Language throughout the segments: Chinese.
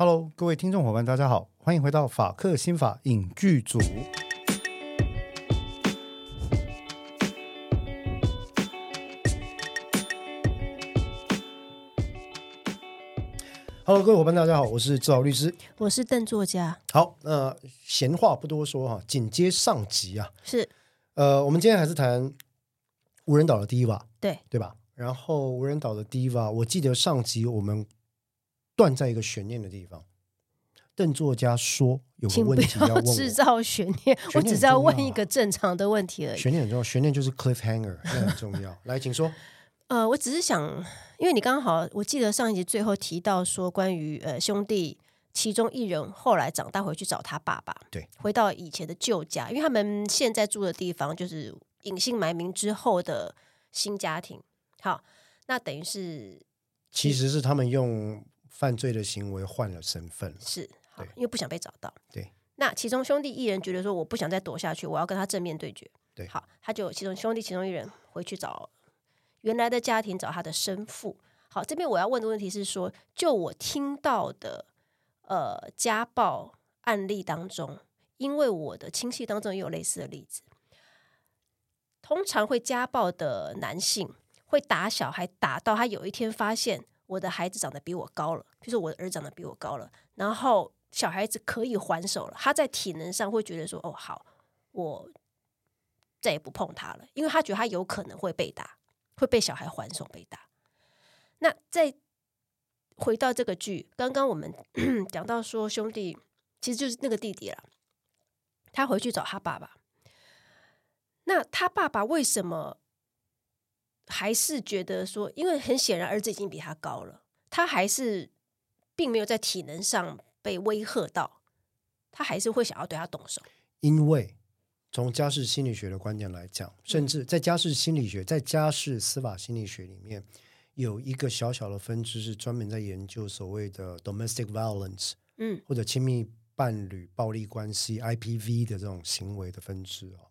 Hello，各位听众伙伴，大家好，欢迎回到法克新法影剧组。Hello，各位伙伴，大家好，我是志豪律师，我是邓作家。好，那、呃、闲话不多说哈，紧接上集啊，是，呃，我们今天还是谈无人岛的 Diva，对对吧？然后无人岛的 Diva，我记得上集我们。断在一个悬念的地方，邓作家说有个问题要问我，制造悬念，我只是要问一个正常的问题而已。悬念很重要，悬念就是 cliffhanger，很重要。来，请说。呃，我只是想，因为你刚好，我记得上一集最后提到说，关于呃兄弟其中一人后来长大回去找他爸爸，对，回到以前的旧家，因为他们现在住的地方就是隐姓埋名之后的新家庭。好，那等于是，其实是他们用。犯罪的行为换了身份是好，因为不想被找到。对，那其中兄弟一人觉得说，我不想再躲下去，我要跟他正面对决。对，好，他就其中兄弟其中一人回去找原来的家庭，找他的生父。好，这边我要问的问题是说，就我听到的呃家暴案例当中，因为我的亲戚当中也有类似的例子，通常会家暴的男性会打小孩，打到他有一天发现。我的孩子长得比我高了，就是我的儿长得比我高了，然后小孩子可以还手了，他在体能上会觉得说：“哦，好，我再也不碰他了。”因为他觉得他有可能会被打，会被小孩还手被打。那再回到这个剧，刚刚我们 讲到说，兄弟其实就是那个弟弟了，他回去找他爸爸。那他爸爸为什么？还是觉得说，因为很显然儿子已经比他高了，他还是并没有在体能上被威吓到，他还是会想要对他动手。因为从家事心理学的观点来讲，甚至在家事心理学、在家事司法心理学里面，有一个小小的分支是专门在研究所谓的 domestic violence，嗯，或者亲密伴侣暴力关系 IPV 的这种行为的分支哦。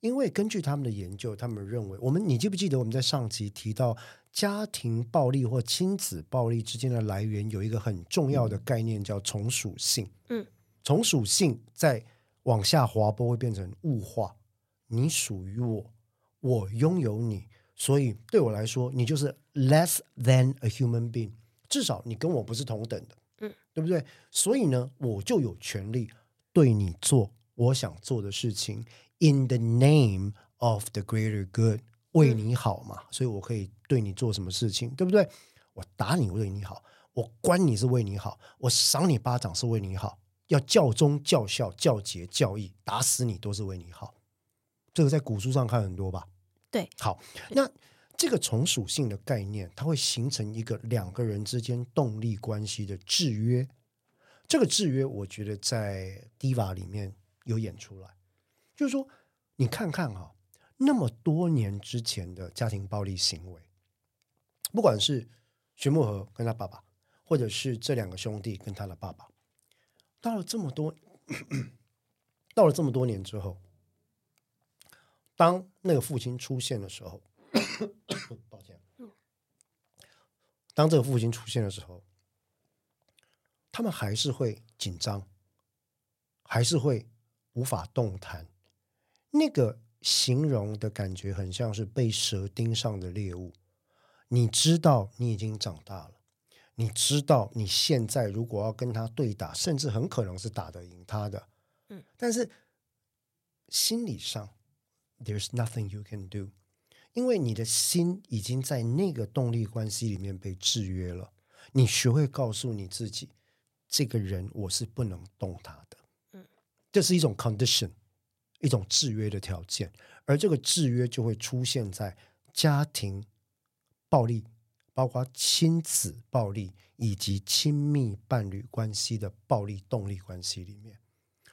因为根据他们的研究，他们认为，我们你记不记得我们在上集提到家庭暴力或亲子暴力之间的来源有一个很重要的概念叫从属性。嗯，从属性再往下滑坡会变成物化，你属于我，我拥有你，所以对我来说，你就是 less than a human being，至少你跟我不是同等的。嗯，对不对？所以呢，我就有权利对你做我想做的事情。In the name of the greater good，为你好嘛，所以我可以对你做什么事情，对不对？我打你为你好，我关你是为你好，我赏你巴掌是为你好，要教忠教孝教节教义，打死你都是为你好。这个在古书上看很多吧？对，好，那这个从属性的概念，它会形成一个两个人之间动力关系的制约。这个制约，我觉得在 Diva 里面有演出来。就是说，你看看啊，那么多年之前的家庭暴力行为，不管是徐慕和跟他爸爸，或者是这两个兄弟跟他的爸爸，到了这么多，到了这么多年之后，当那个父亲出现的时候，抱歉，当这个父亲出现的时候，他们还是会紧张，还是会无法动弹。那个形容的感觉很像是被蛇盯上的猎物。你知道你已经长大了，你知道你现在如果要跟他对打，甚至很可能是打得赢他的。嗯，但是心理上，there's nothing you can do，因为你的心已经在那个动力关系里面被制约了。你学会告诉你自己，这个人我是不能动他的。嗯，这是一种 condition。一种制约的条件，而这个制约就会出现在家庭暴力，包括亲子暴力以及亲密伴侣关系的暴力动力关系里面。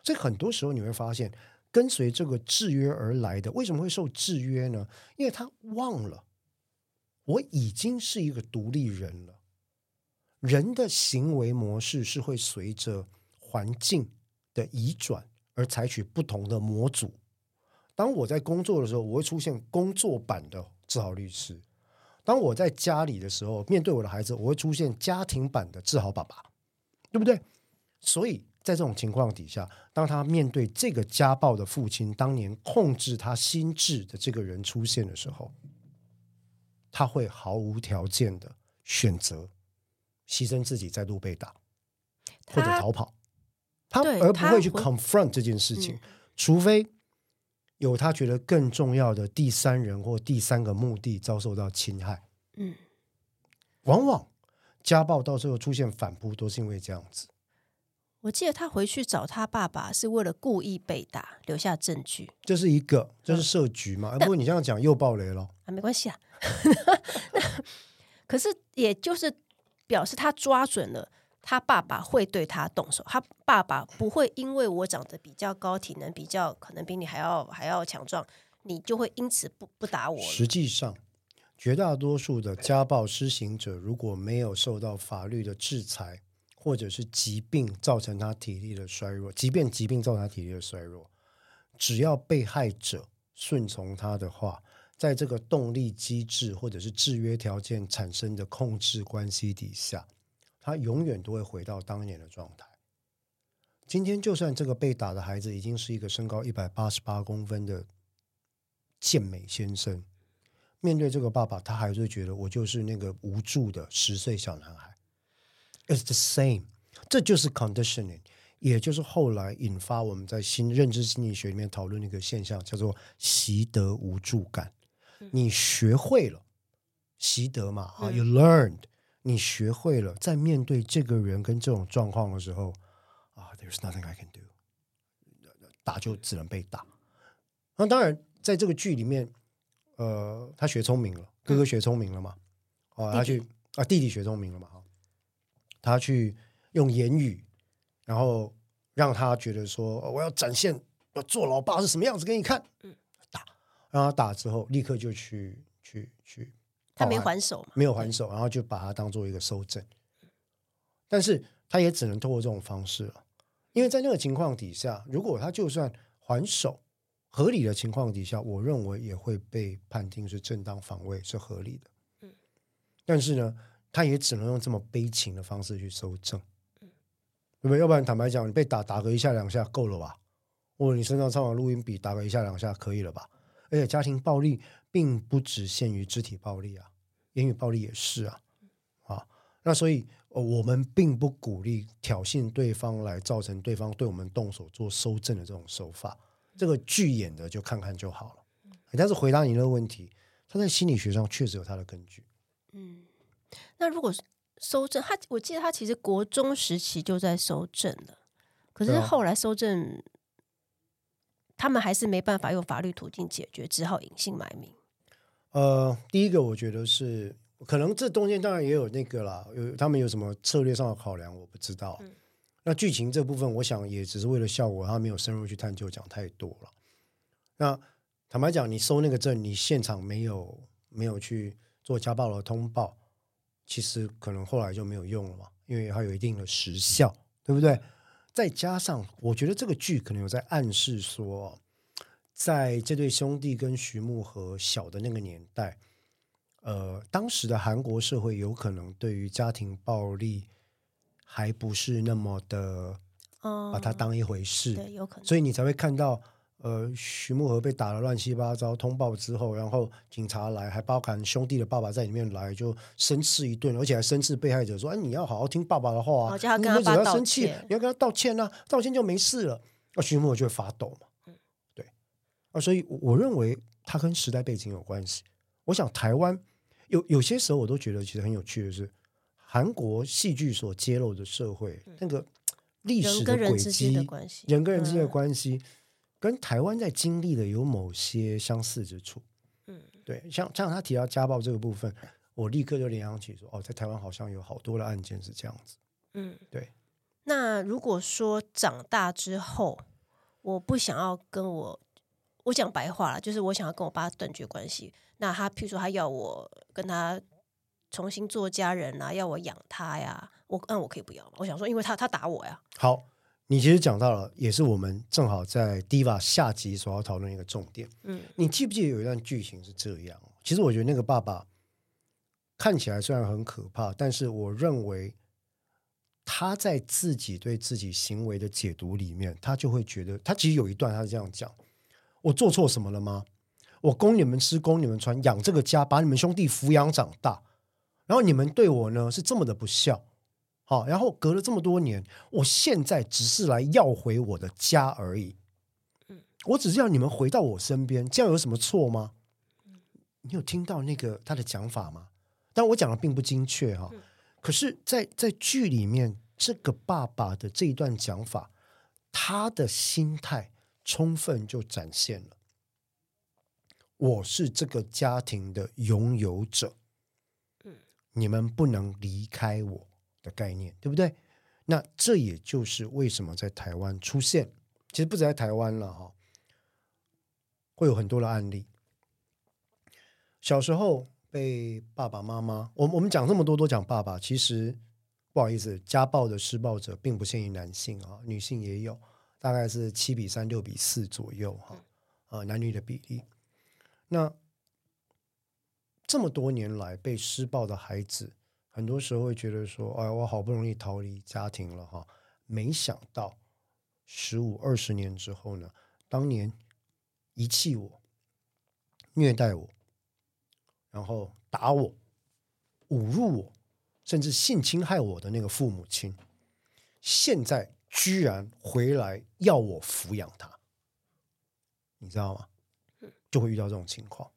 所以很多时候你会发现，跟随这个制约而来的，为什么会受制约呢？因为他忘了，我已经是一个独立人了。人的行为模式是会随着环境的移转。而采取不同的模组。当我在工作的时候，我会出现工作版的自豪律师；当我在家里的时候，面对我的孩子，我会出现家庭版的自豪爸爸。对不对？所以在这种情况底下，当他面对这个家暴的父亲当年控制他心智的这个人出现的时候，他会毫无条件的选择牺牲自己，再度被打或者逃跑，他而不会去 confront 这件事情，嗯、除非有他觉得更重要的第三人或第三个目的遭受到侵害。嗯，往往家暴到最后出现反扑，都是因为这样子。我记得他回去找他爸爸是为了故意被打，留下证据。这是一个，这是设局嘛？嗯、不过你这样讲又爆雷了啊，没关系啊。可是也就是表示他抓准了他爸爸会对他动手，他爸爸不会因为我长得比较高，体能比较可能比你还要还要强壮，你就会因此不不打我。实际上。绝大多数的家暴施行者，如果没有受到法律的制裁，或者是疾病造成他体力的衰弱，即便疾病造成他体力的衰弱，只要被害者顺从他的话，在这个动力机制或者是制约条件产生的控制关系底下，他永远都会回到当年的状态。今天，就算这个被打的孩子已经是一个身高一百八十八公分的健美先生。面对这个爸爸，他还是觉得我就是那个无助的十岁小男孩。It's the same，这就是 conditioning，也就是后来引发我们在新认知心理学里面讨论的一个现象，叫做习得无助感。你学会了习得嘛？啊，You learned，你学会了，在面对这个人跟这种状况的时候，啊，There's nothing I can do，打就只能被打。那当然，在这个剧里面。呃，他学聪明了，哥哥学聪明了嘛？哦，他去啊，弟弟学聪明了嘛？他去用言语，然后让他觉得说，我要展现要做老爸是什么样子给你看。嗯，打，让他打之后，立刻就去去去，他没还手，没有还手，然后就把他当做一个收证。但是他也只能透过这种方式了，因为在那个情况底下，如果他就算还手。合理的情况底下，我认为也会被判定是正当防卫，是合理的。嗯，但是呢，他也只能用这么悲情的方式去搜证，嗯，对不对？要不然坦白讲，你被打打个一下两下够了吧？或者你身上插把录音笔打个一下两下可以了吧？而且家庭暴力并不只限于肢体暴力啊，言语暴力也是啊，啊，那所以我们并不鼓励挑衅对方来造成对方对我们动手做收证的这种手法。这个剧演的就看看就好了，但是回答你的问题，他在心理学上确实有他的根据。嗯，那如果收证，他我记得他其实国中时期就在收证了，可是后来收证，他们还是没办法用法律途径解决，只好隐姓埋名。呃，第一个我觉得是可能这中间当然也有那个啦，有他们有什么策略上的考量，我不知道。嗯那剧情这部分，我想也只是为了效果，他没有深入去探究，讲太多了。那坦白讲，你收那个证，你现场没有没有去做家暴的通报，其实可能后来就没有用了嘛，因为它有一定的时效，对不对？再加上，我觉得这个剧可能有在暗示说，在这对兄弟跟徐木和小的那个年代，呃，当时的韩国社会有可能对于家庭暴力。还不是那么的，把它当一回事，对，有可能，所以你才会看到，呃，徐木和被打得乱七八糟，通报之后，然后警察来，还包含兄弟的爸爸在里面来，就生斥一顿，而且还生斥被害者说：“哎，你要好好听爸爸的话啊，你为什么要生气？你要跟他道歉啊，道歉就没事了。”那徐木和就会发抖嘛，嗯，对，啊，所以我认为他跟时代背景有关系。我想台湾有有些时候我都觉得其实很有趣的是。韩国戏剧所揭露的社会，嗯、那个历史的轨迹，人跟人之间的关系，人跟人之间的关系，嗯、跟台湾在经历的有某些相似之处。嗯，对，像像他提到家暴这个部分，我立刻就联想起说，哦，在台湾好像有好多的案件是这样子。嗯，对。那如果说长大之后，我不想要跟我，我讲白话了，就是我想要跟我爸断绝关系。那他譬如说，他要我跟他。重新做家人啊，要我养他呀？我那我可以不要。我想说，因为他他打我呀。好，你其实讲到了，也是我们正好在 Diva 下集所要讨论一个重点。嗯，你记不记得有一段剧情是这样？其实我觉得那个爸爸看起来虽然很可怕，但是我认为他在自己对自己行为的解读里面，他就会觉得，他其实有一段他是这样讲：我做错什么了吗？我供你们吃，供你们穿，养这个家，把你们兄弟抚养长大，然后你们对我呢是这么的不孝，好，然后隔了这么多年，我现在只是来要回我的家而已。我只是要你们回到我身边，这样有什么错吗？你有听到那个他的讲法吗？但我讲的并不精确哈，可是在，在在剧里面，这个爸爸的这一段讲法，他的心态充分就展现了。我是这个家庭的拥有者，你们不能离开我的概念，对不对？那这也就是为什么在台湾出现，其实不止在台湾了哈，会有很多的案例。小时候被爸爸妈妈，我我们讲这么多都讲爸爸，其实不好意思，家暴的施暴者并不限于男性啊，女性也有，大概是七比三、六比四左右哈，呃，男女的比例。那这么多年来被施暴的孩子，很多时候会觉得说：“哎，我好不容易逃离家庭了哈，没想到十五二十年之后呢，当年遗弃我、虐待我，然后打我、侮辱我，甚至性侵害我的那个父母亲，现在居然回来要我抚养他，你知道吗？”就会遇到这种情况，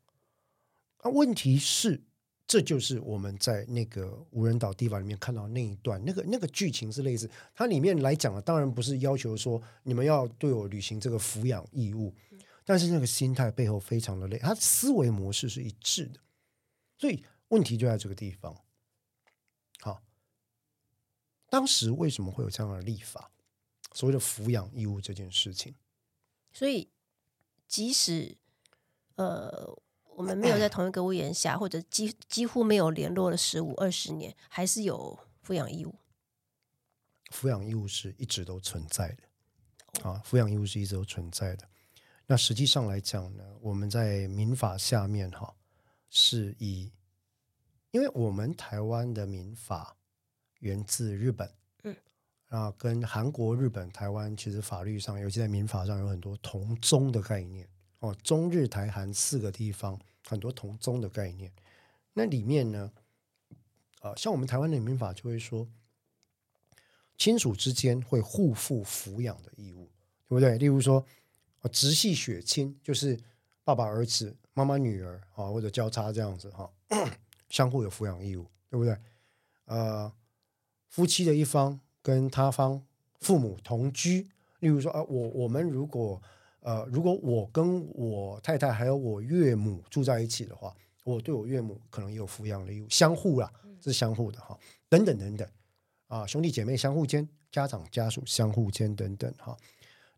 那问题是，这就是我们在那个无人岛地方里面看到那一段，那个那个剧情是类似，它里面来讲的当然不是要求说你们要对我履行这个抚养义务，但是那个心态背后非常的累，他思维模式是一致的，所以问题就在这个地方。好，当时为什么会有这样的立法？所谓的抚养义务这件事情，所以即使。呃，我们没有在同一个屋檐下，或者几几乎没有联络了十五二十年，还是有抚养义务。抚养义务是一直都存在的，啊，抚养义务是一直都存在的。那实际上来讲呢，我们在民法下面哈，是以，因为我们台湾的民法源自日本，嗯，啊，跟韩国、日本、台湾其实法律上，尤其在民法上有很多同宗的概念。哦，中日台韩四个地方很多同宗的概念，那里面呢，呃，像我们台湾的民法就会说，亲属之间会互负抚养的义务，对不对？例如说，直系血亲就是爸爸儿子、妈妈女儿啊，或者交叉这样子哈，相互有抚养义务，对不对？呃，夫妻的一方跟他方父母同居，例如说啊，我我们如果呃，如果我跟我太太还有我岳母住在一起的话，我对我岳母可能也有抚养的义务，相互啦，这是相互的哈，等等等等，啊，兄弟姐妹相互间，家长家属相互间等等哈，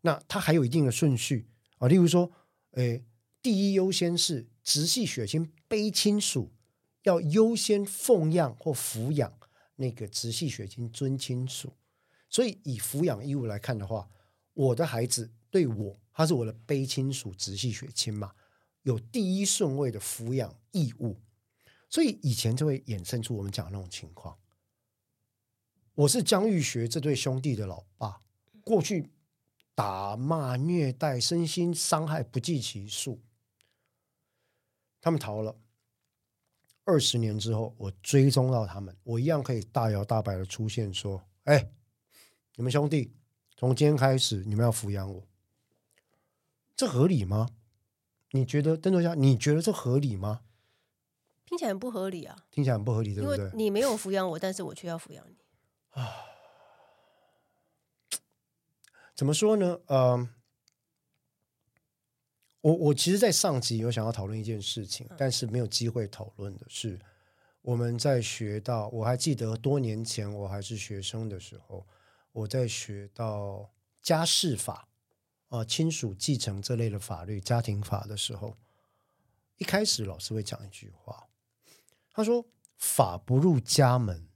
那它还有一定的顺序啊，例如说，诶，第一优先是直系血亲卑亲属要优先奉养或抚养那个直系血亲尊亲属，所以以抚养义务来看的话，我的孩子对我。他是我的卑亲属直系血亲嘛，有第一顺位的抚养义务，所以以前就会衍生出我们讲那种情况。我是江玉学这对兄弟的老爸，过去打骂虐待、身心伤害不计其数，他们逃了。二十年之后，我追踪到他们，我一样可以大摇大摆的出现说：“哎，你们兄弟，从今天开始，你们要抚养我。”这合理吗？你觉得，邓作家，你觉得这合理吗？听起来很不合理啊！听起来很不合理，对不对？你没有抚养我，但是我却要抚养你啊！怎么说呢？嗯、呃，我我其实，在上集有想要讨论一件事情，但是没有机会讨论的是，我们在学到，我还记得多年前我还是学生的时候，我在学到家事法。啊，亲属继承这类的法律、家庭法的时候，一开始老师会讲一句话，他说：“法不入家门，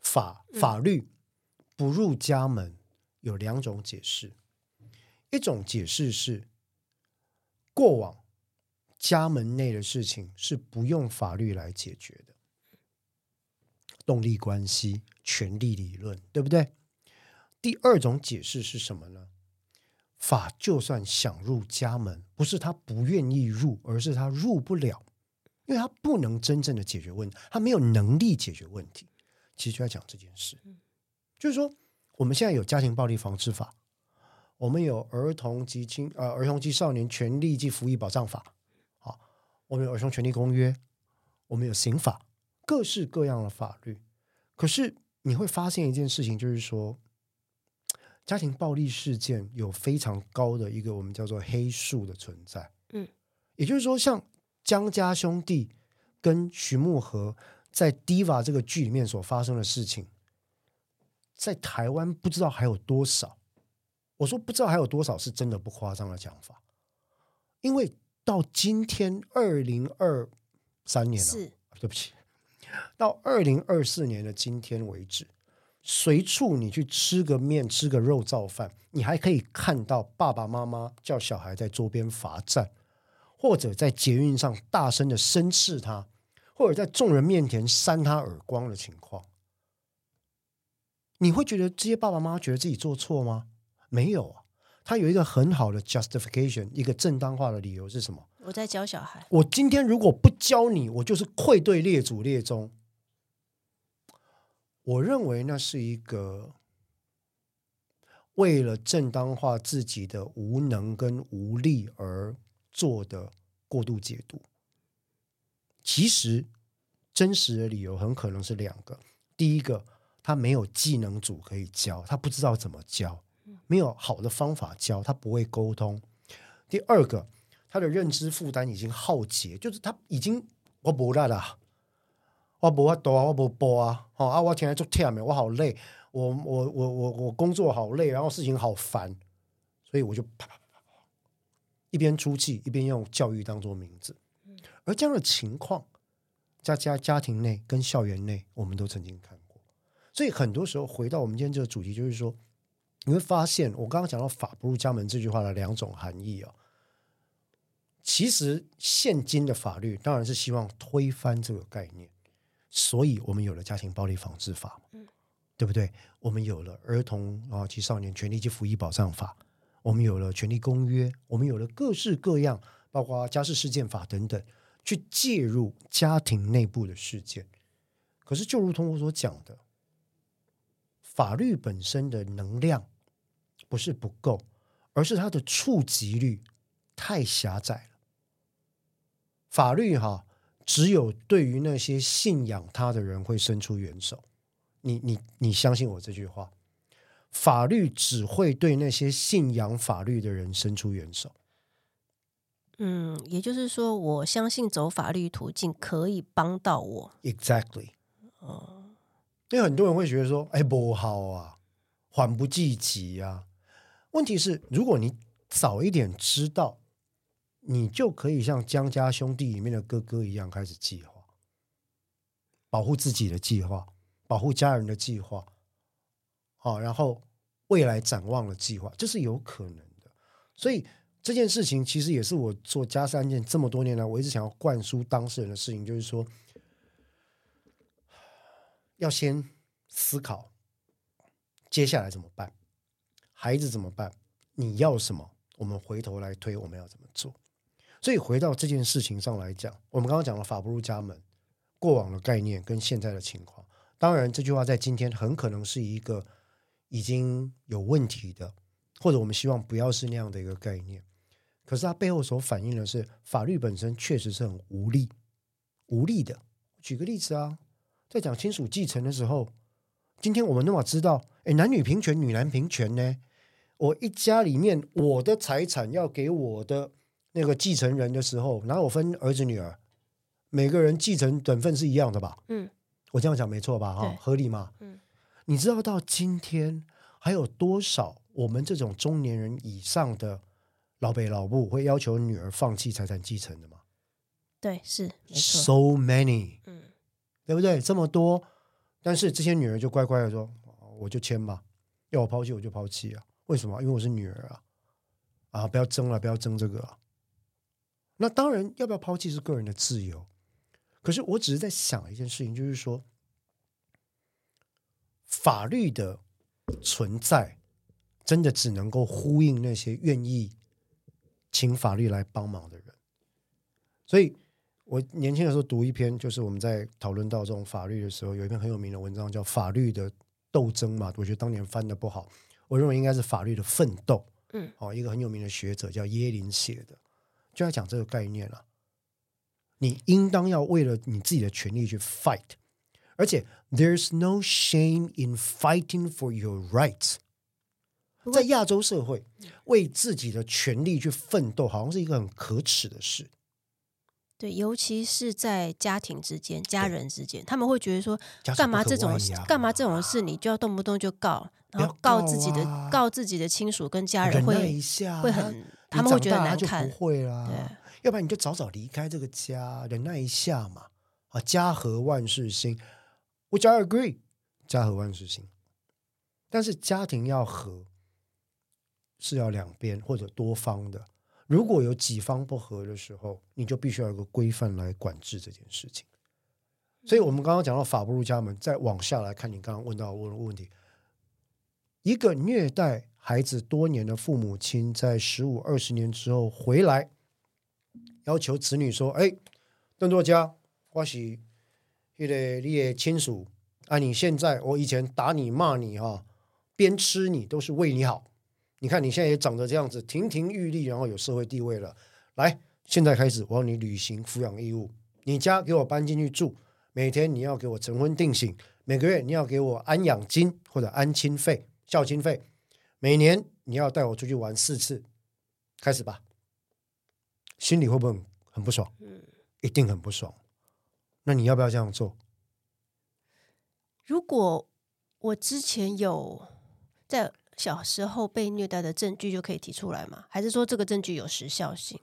法法律不入家门有两种解释，一种解释是过往家门内的事情是不用法律来解决的，动力关系、权力理论，对不对？第二种解释是什么呢？法就算想入家门，不是他不愿意入，而是他入不了，因为他不能真正的解决问题，他没有能力解决问题。其实就在讲这件事，就是说，我们现在有家庭暴力防治法，我们有儿童及青呃儿童及少年权利及服役保障法，好，我们有儿童权利公约，我们有刑法，各式各样的法律。可是你会发现一件事情，就是说。家庭暴力事件有非常高的一个我们叫做黑数的存在，嗯，也就是说，像江家兄弟跟徐慕禾在《Diva》这个剧里面所发生的事情，在台湾不知道还有多少。我说不知道还有多少是真的不夸张的讲法，因为到今天二零二三年了，对不起，到二零二四年的今天为止。随处你去吃个面、吃个肉燥饭，你还可以看到爸爸妈妈叫小孩在桌边罚站，或者在捷运上大声的生斥他，或者在众人面前扇他耳光的情况。你会觉得这些爸爸妈妈觉得自己做错吗？没有啊，他有一个很好的 justification，一个正当化的理由是什么？我在教小孩。我今天如果不教你，我就是愧对列祖列宗。我认为那是一个为了正当化自己的无能跟无力而做的过度解读。其实真实的理由很可能是两个：第一个，他没有技能组可以教，他不知道怎么教，没有好的方法教，他不会沟通；第二个，他的认知负担已经耗竭，就是他已经我不拉了。我不啊，多啊，我不播啊，好啊，我天天做 team，我好累，我我我我我工作好累，然后事情好烦，所以我就啪啪啪啪，一边出气一边用教育当做名字，而这样的情况，在家家庭内跟校园内，我们都曾经看过，所以很多时候回到我们今天这个主题，就是说，你会发现我刚刚讲到“法不入家门”这句话的两种含义啊，其实现今的法律当然是希望推翻这个概念。所以我们有了家庭暴力防治法，嗯，对不对？我们有了儿童啊及少年权利及福利保障法，我们有了权利公约，我们有了各式各样，包括家事事件法等等，去介入家庭内部的事件。可是，就如同我所讲的，法律本身的能量不是不够，而是它的触及率太狭窄了。法律哈。只有对于那些信仰他的人会伸出援手，你你你相信我这句话，法律只会对那些信仰法律的人伸出援手。嗯，也就是说，我相信走法律途径可以帮到我。Exactly。哦，因为很多人会觉得说，哎，不好啊，缓不济急啊。问题是，如果你早一点知道。你就可以像江家兄弟里面的哥哥一样开始计划，保护自己的计划，保护家人的计划，好，然后未来展望的计划，这是有可能的。所以这件事情其实也是我做家事案件这么多年来，我一直想要灌输当事人的事情，就是说，要先思考接下来怎么办，孩子怎么办，你要什么，我们回头来推我们要怎么做。所以回到这件事情上来讲，我们刚刚讲了“法不入家门”，过往的概念跟现在的情况，当然这句话在今天很可能是一个已经有问题的，或者我们希望不要是那样的一个概念。可是它背后所反映的是法律本身确实是很无力、无力的。举个例子啊，在讲亲属继承的时候，今天我们那么知道，哎，男女平权、女男平权呢？我一家里面，我的财产要给我的。那个继承人的时候，然后我分儿子女儿？每个人继承等份是一样的吧？嗯，我这样讲没错吧？哈，合理吗？嗯，你知道到今天还有多少我们这种中年人以上的老北老母会要求女儿放弃财产继承的吗？对，是没错。So many，嗯，对不对？这么多，但是这些女儿就乖乖的说：“我就签吧，要我抛弃我就抛弃啊。”为什么？因为我是女儿啊！啊，不要争了，不要争这个啊。那当然，要不要抛弃是个人的自由。可是我只是在想一件事情，就是说，法律的存在，真的只能够呼应那些愿意请法律来帮忙的人。所以我年轻的时候读一篇，就是我们在讨论到这种法律的时候，有一篇很有名的文章叫《法律的斗争》嘛。我觉得当年翻的不好，我认为应该是《法律的奋斗》。嗯，哦，一个很有名的学者叫耶林写的，就在讲这个概念了。你应当要为了你自己的权利去 fight，而且 there's no shame in fighting for your rights。在亚洲社会，为自己的权利去奋斗，好像是一个很可耻的事。对，尤其是在家庭之间、家人之间，他们会觉得说，干嘛这种干嘛这种事，你就要动不动就告，然后告自己的告，告自己的亲属跟家人会，会会很，他们会觉得难看，不会啦。要不然你就早早离开这个家，忍耐一下嘛。啊，家和万事兴，Which I agree，家和万事兴。但是家庭要和，是要两边或者多方的。如果有几方不和的时候，你就必须要有个规范来管制这件事情。所以，我们刚刚讲到法不入家门，再往下来看，你刚刚问到问的问题，一个虐待孩子多年的父母亲，在十五二十年之后回来。要求子女说：“哎，邓作家，我是你的你的亲属啊！你现在我以前打你骂你哈，鞭笞你都是为你好。你看你现在也长得这样子，亭亭玉立，然后有社会地位了。来，现在开始我要你履行抚养义务。你家给我搬进去住，每天你要给我晨昏定省，每个月你要给我安养金或者安亲费、孝亲费，每年你要带我出去玩四次。开始吧。”心里会不会很不爽？嗯，一定很不爽。那你要不要这样做？如果我之前有在小时候被虐待的证据，就可以提出来吗？还是说这个证据有时效性？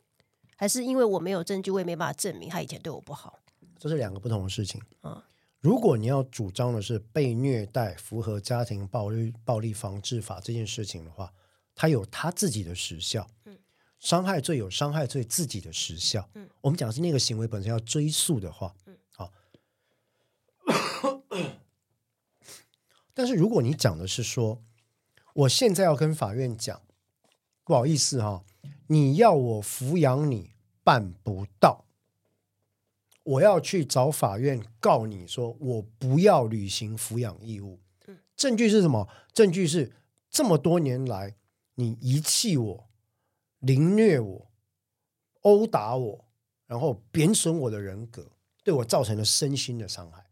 还是因为我没有证据，我也没办法证明他以前对我不好？这是两个不同的事情。嗯，如果你要主张的是被虐待符合家庭暴力暴力防治法这件事情的话，它有它自己的时效。嗯。伤害罪有伤害罪自己的时效。嗯，我们讲的是那个行为本身要追溯的话，嗯，好。但是如果你讲的是说，我现在要跟法院讲，不好意思哈，你要我抚养你办不到，我要去找法院告你说我不要履行抚养义务。嗯，证据是什么？证据是这么多年来你遗弃我。凌虐我、殴打我，然后贬损我的人格，对我造成了身心的伤害。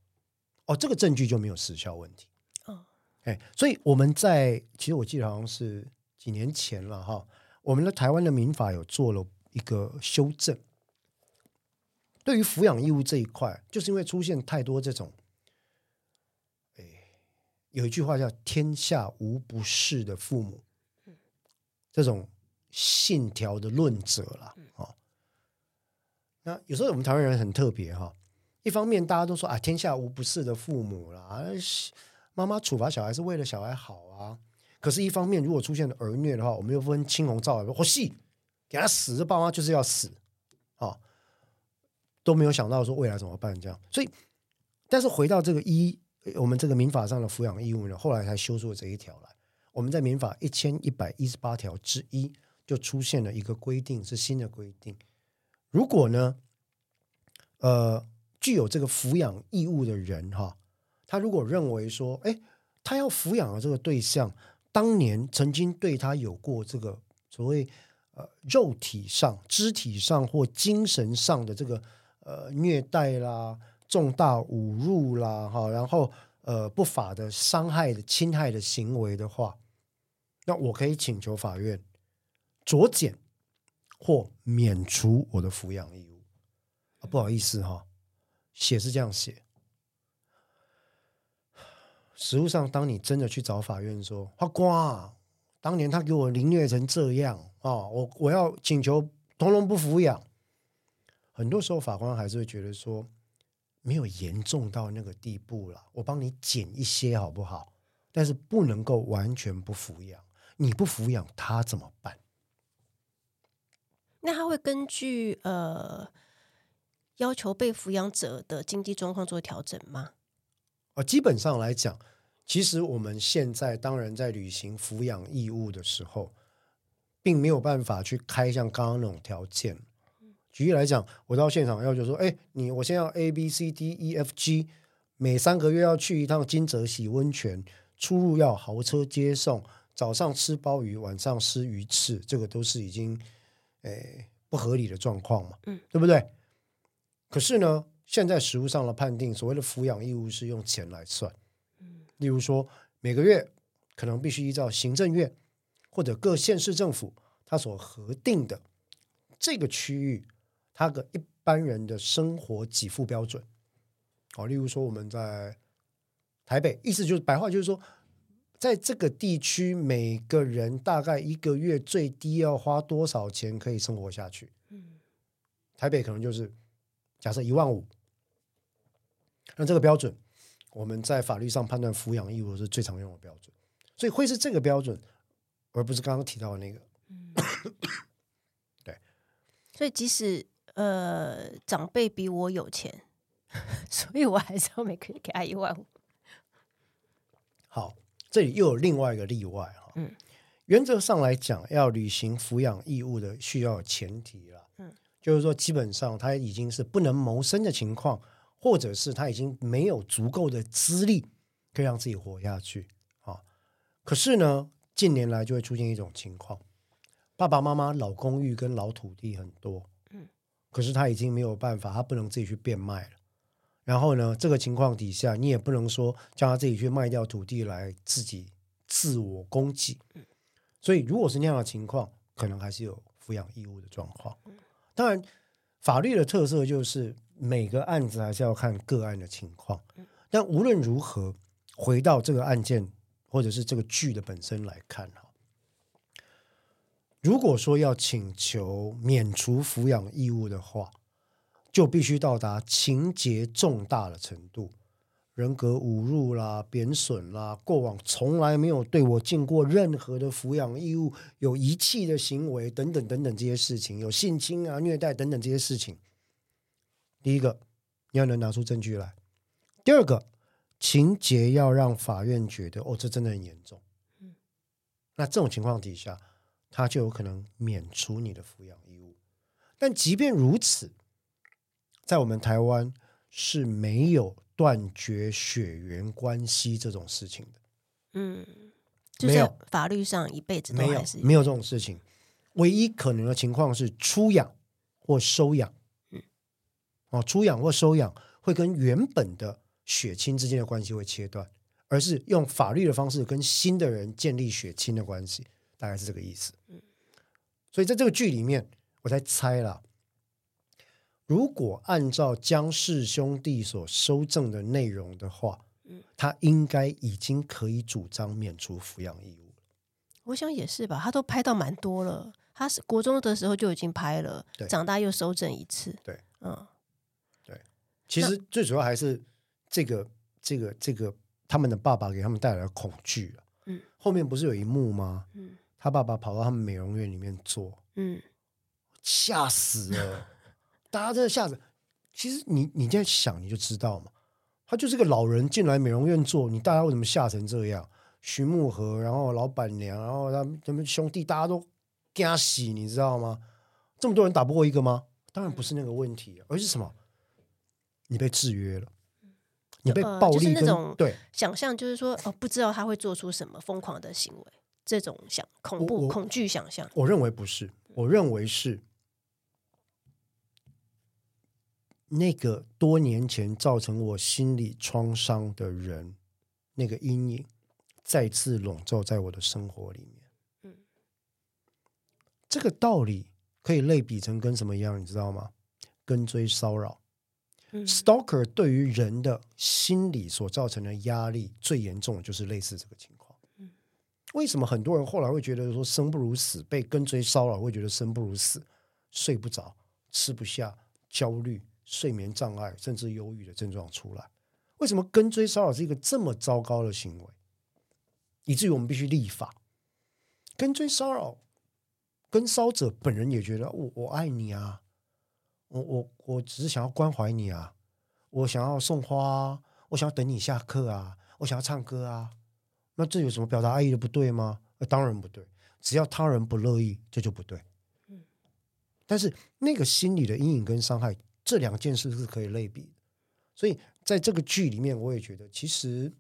哦，这个证据就没有时效问题。哦，哎，所以我们在其实我记得好像是几年前了哈，我们的台湾的民法有做了一个修正，对于抚养义务这一块，就是因为出现太多这种，哎，有一句话叫“天下无不是的父母”，这种。信条的论者了，哦，那有时候我们台湾人很特别哈，一方面大家都说啊，天下无不是的父母啦，妈妈处罚小孩是为了小孩好啊。可是，一方面如果出现了儿虐的话，我们又分青红皂白，或细给他死，这爸妈就是要死啊，都没有想到说未来怎么办这样。所以，但是回到这个一，我们这个民法上的抚养义务呢，后来才修出了这一条来。我们在民法一千一百一十八条之一。就出现了一个规定，是新的规定。如果呢，呃，具有这个抚养义务的人哈，他如果认为说，哎，他要抚养的这个对象当年曾经对他有过这个所谓呃肉体上、肢体上或精神上的这个呃虐待啦、重大侮辱啦，哈，然后呃不法的伤害的侵害的行为的话，那我可以请求法院。酌减或免除我的抚养义务啊，不好意思哈，写是这样写。实务上，当你真的去找法院说，法官，当年他给我凌虐成这样啊，我我要请求通通不抚养。很多时候，法官还是会觉得说，没有严重到那个地步了，我帮你减一些好不好？但是不能够完全不抚养，你不抚养他怎么办？那他会根据呃要求被抚养者的经济状况做调整吗？基本上来讲，其实我们现在当然在履行抚养义务的时候，并没有办法去开像刚刚那种条件。举例来讲，我到现场要求说：“哎，你我先要 A B C D E F G，每三个月要去一趟金泽洗温泉，出入要豪车接送，早上吃鲍鱼，晚上吃鱼翅，这个都是已经诶不合理的状况嘛，嗯，对不对？可是呢，现在实务上的判定，所谓的抚养义务是用钱来算，嗯，例如说每个月可能必须依照行政院或者各县市政府他所核定的这个区域。他的一般人的生活给付标准，哦，例如说我们在台北，意思就是白话就是说，在这个地区每个人大概一个月最低要花多少钱可以生活下去？嗯，台北可能就是假设一万五，那这个标准我们在法律上判断抚养义务是最常用的标准，所以会是这个标准，而不是刚刚提到的那个。嗯，对，所以即使。呃，长辈比我有钱，所以我还是要每个月给他一万五。好，这里又有另外一个例外哈。嗯，原则上来讲，要履行抚养义务的需要有前提了。嗯，就是说，基本上他已经是不能谋生的情况，或者是他已经没有足够的资历可以让自己活下去啊。可是呢，近年来就会出现一种情况：爸爸妈妈老公寓跟老土地很多。可是他已经没有办法，他不能自己去变卖了。然后呢，这个情况底下，你也不能说叫他自己去卖掉土地来自己自我供给。所以，如果是那样的情况，可能还是有抚养义务的状况。当然，法律的特色就是每个案子还是要看个案的情况。但无论如何，回到这个案件或者是这个剧的本身来看哈。如果说要请求免除抚养义务的话，就必须到达情节重大的程度，人格侮辱啦、贬损啦，过往从来没有对我尽过任何的抚养义务，有遗弃的行为等等等等这些事情，有性侵啊、虐待等等这些事情。第一个，你要能拿出证据来；第二个，情节要让法院觉得哦，这真的很严重。嗯，那这种情况底下。他就有可能免除你的抚养义务，但即便如此，在我们台湾是没有断绝血缘关系这种事情的。嗯，没有法律上一辈子都没有没有这种事情。唯一可能的情况是出养或收养。嗯，哦，出养或收养会跟原本的血亲之间的关系会切断，而是用法律的方式跟新的人建立血亲的关系。大概是这个意思，所以在这个剧里面，我在猜了，如果按照江氏兄弟所收证的内容的话，他应该已经可以主张免除抚养义务。我想也是吧，他都拍到蛮多了，他是国中的时候就已经拍了，对长大又收证一次，对，嗯，对，其实最主要还是这个这个这个他们的爸爸给他们带来的恐惧，嗯，后面不是有一幕吗？嗯。他爸爸跑到他们美容院里面做，嗯，吓死了，大家真的吓死。其实你你这样想你就知道嘛，他就是个老人进来美容院做，你大家为什么吓成这样？徐慕和，然后老板娘，然后他们他们兄弟，大家都惊喜，你知道吗？这么多人打不过一个吗？当然不是那个问题，而是什么？你被制约了，你被暴力跟、呃就是、那种对想象，就是说哦，不知道他会做出什么疯狂的行为。这种想恐怖、恐惧想象，我认为不是，我认为是那个多年前造成我心理创伤的人，那个阴影再次笼罩在我的生活里面。嗯，这个道理可以类比成跟什么一样，你知道吗？跟追骚扰。嗯，Stalker 对于人的心理所造成的压力最严重的就是类似这个情况。为什么很多人后来会觉得说生不如死，被跟追骚扰会觉得生不如死，睡不着、吃不下、焦虑、睡眠障碍，甚至忧郁的症状出来？为什么跟追骚扰是一个这么糟糕的行为，以至于我们必须立法？跟追骚扰，跟骚者本人也觉得我我爱你啊，我我我只是想要关怀你啊，我想要送花啊，我想要等你下课啊，我想要唱歌啊。那这有什么表达爱意的不对吗？呃，当然不对。只要他人不乐意，这就不对。嗯，但是那个心理的阴影跟伤害，这两件事是可以类比的。所以在这个剧里面，我也觉得，其实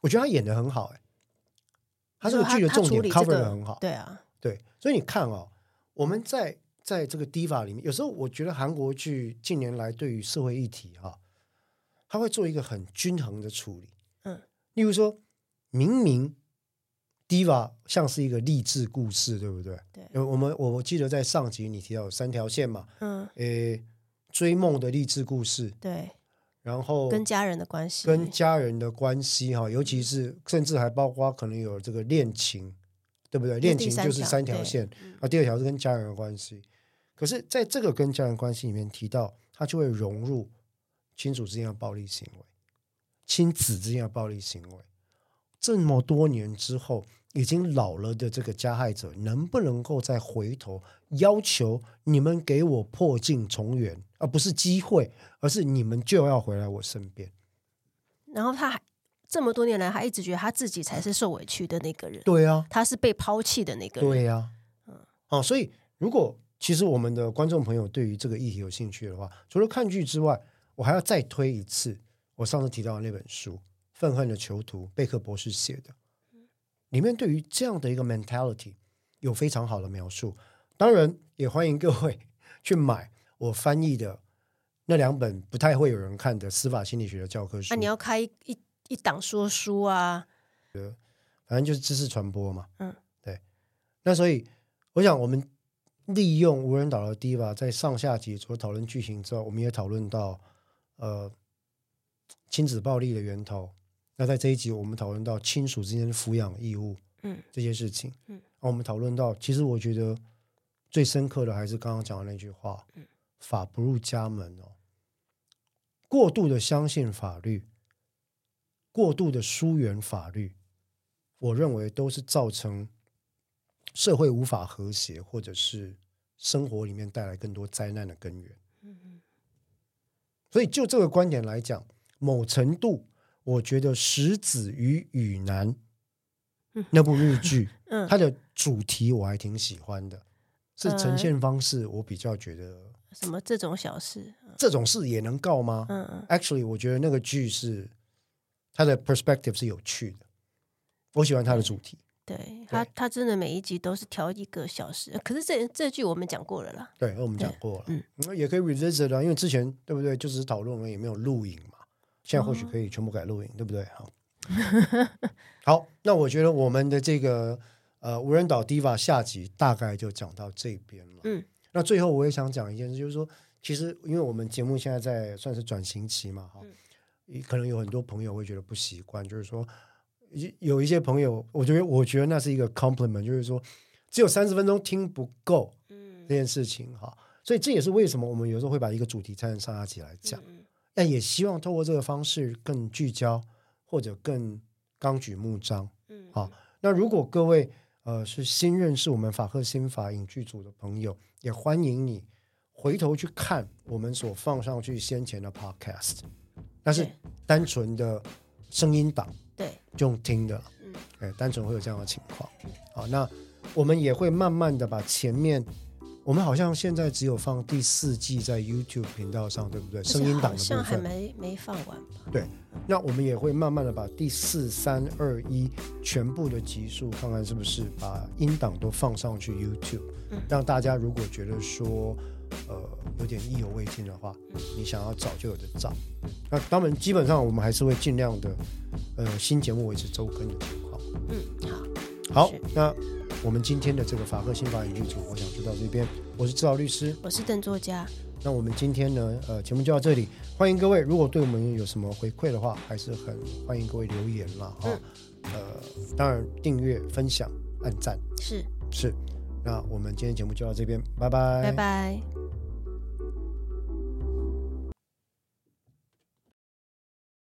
我觉得他演的很好，哎，他这个剧的重点 cover 的很好。对啊，对，所以你看哦，我们在在这个 Diva 里面，有时候我觉得韩国剧近年来对于社会议题哈，他会做一个很均衡的处理。嗯，例如说，明明 Diva 像是一个励志故事，对不对？对，我们我记得在上集你提到有三条线嘛，嗯，诶。追梦的励志故事，对，然后跟家人的关系，跟家人的关系哈，尤其是甚至还包括可能有这个恋情，对不对？恋情就是三条线啊，第二条是跟家人的关系。可是，在这个跟家人关系里面提到，他就会融入亲属之间的暴力行为，亲子之间的暴力行为，这么多年之后。已经老了的这个加害者，能不能够再回头要求你们给我破镜重圆，而不是机会，而是你们就要回来我身边。然后他还这么多年来，还一直觉得他自己才是受委屈的那个人。对啊，他是被抛弃的那个人。对啊，嗯，哦，所以如果其实我们的观众朋友对于这个议题有兴趣的话，除了看剧之外，我还要再推一次我上次提到的那本书《愤恨的囚徒》，贝克博士写的。里面对于这样的一个 mentality 有非常好的描述，当然也欢迎各位 去买我翻译的那两本不太会有人看的司法心理学的教科书。那、啊、你要开一一,档说书啊？反正就是知识传播嘛。嗯，对。那所以我想，我们利用无人岛的 Diva 在上下集除了讨论剧情之外，我们也讨论到呃亲子暴力的源头。那在这一集，我们讨论到亲属之间的抚养义务，嗯，这些事情，嗯，那我们讨论到，其实我觉得最深刻的还是刚刚讲的那句话，嗯，法不入家门哦，过度的相信法律，过度的疏远法律，我认为都是造成社会无法和谐，或者是生活里面带来更多灾难的根源。嗯嗯，所以就这个观点来讲，某程度。我觉得《石子与雨男》那部日剧，嗯，它的主题我还挺喜欢的，是呈现方式我比较觉得什么这种小事，这种事也能告吗？嗯嗯，Actually，我觉得那个剧是它的 perspective 是有趣的，我喜欢它的主题。对，他，他真的每一集都是挑一个小时，可是这这剧我们讲过了啦。对，我们讲过了，嗯，也可以 revisit 啊，因为之前对不对？就只是讨论而已，没有录影嘛。现在或许可以全部改录影，哦、对不对？好，好，那我觉得我们的这个呃无人岛 Diva 下集大概就讲到这边了。嗯，那最后我也想讲一件事，就是说，其实因为我们节目现在在算是转型期嘛，哈、嗯，可能有很多朋友会觉得不习惯，就是说，有一些朋友，我觉得我觉得那是一个 compliment，就是说，只有三十分钟听不够，嗯，这件事情哈，所以这也是为什么我们有时候会把一个主题拆成上下集来讲。嗯但也希望透过这个方式更聚焦，或者更纲举目张。嗯，好。那如果各位呃是新认识我们法客心法影剧组的朋友，也欢迎你回头去看我们所放上去先前的 podcast，那是单纯的声音档，对，就用听的，嗯，哎，单纯会有这样的情况。好，那我们也会慢慢的把前面。我们好像现在只有放第四季在 YouTube 频道上，对不对？声音档的部分好像还没没放完吧？对，那我们也会慢慢的把第四、三、二、一全部的集数，看看是不是把音档都放上去 YouTube，嗯，让大家如果觉得说，呃，有点意犹未尽的话，你想要找就有的找。那当然，基本上我们还是会尽量的，呃，新节目维持周更的情况。嗯，好，好，那。我们今天的这个法客新法语剧组，我想就到这边。我是志豪律师，我是邓作家。那我们今天呢，呃，节目就到这里。欢迎各位，如果对我们有什么回馈的话，还是很欢迎各位留言了哈。嗯、呃，当然订阅、分享、按赞是是。那我们今天节目就到这边，拜拜，拜拜。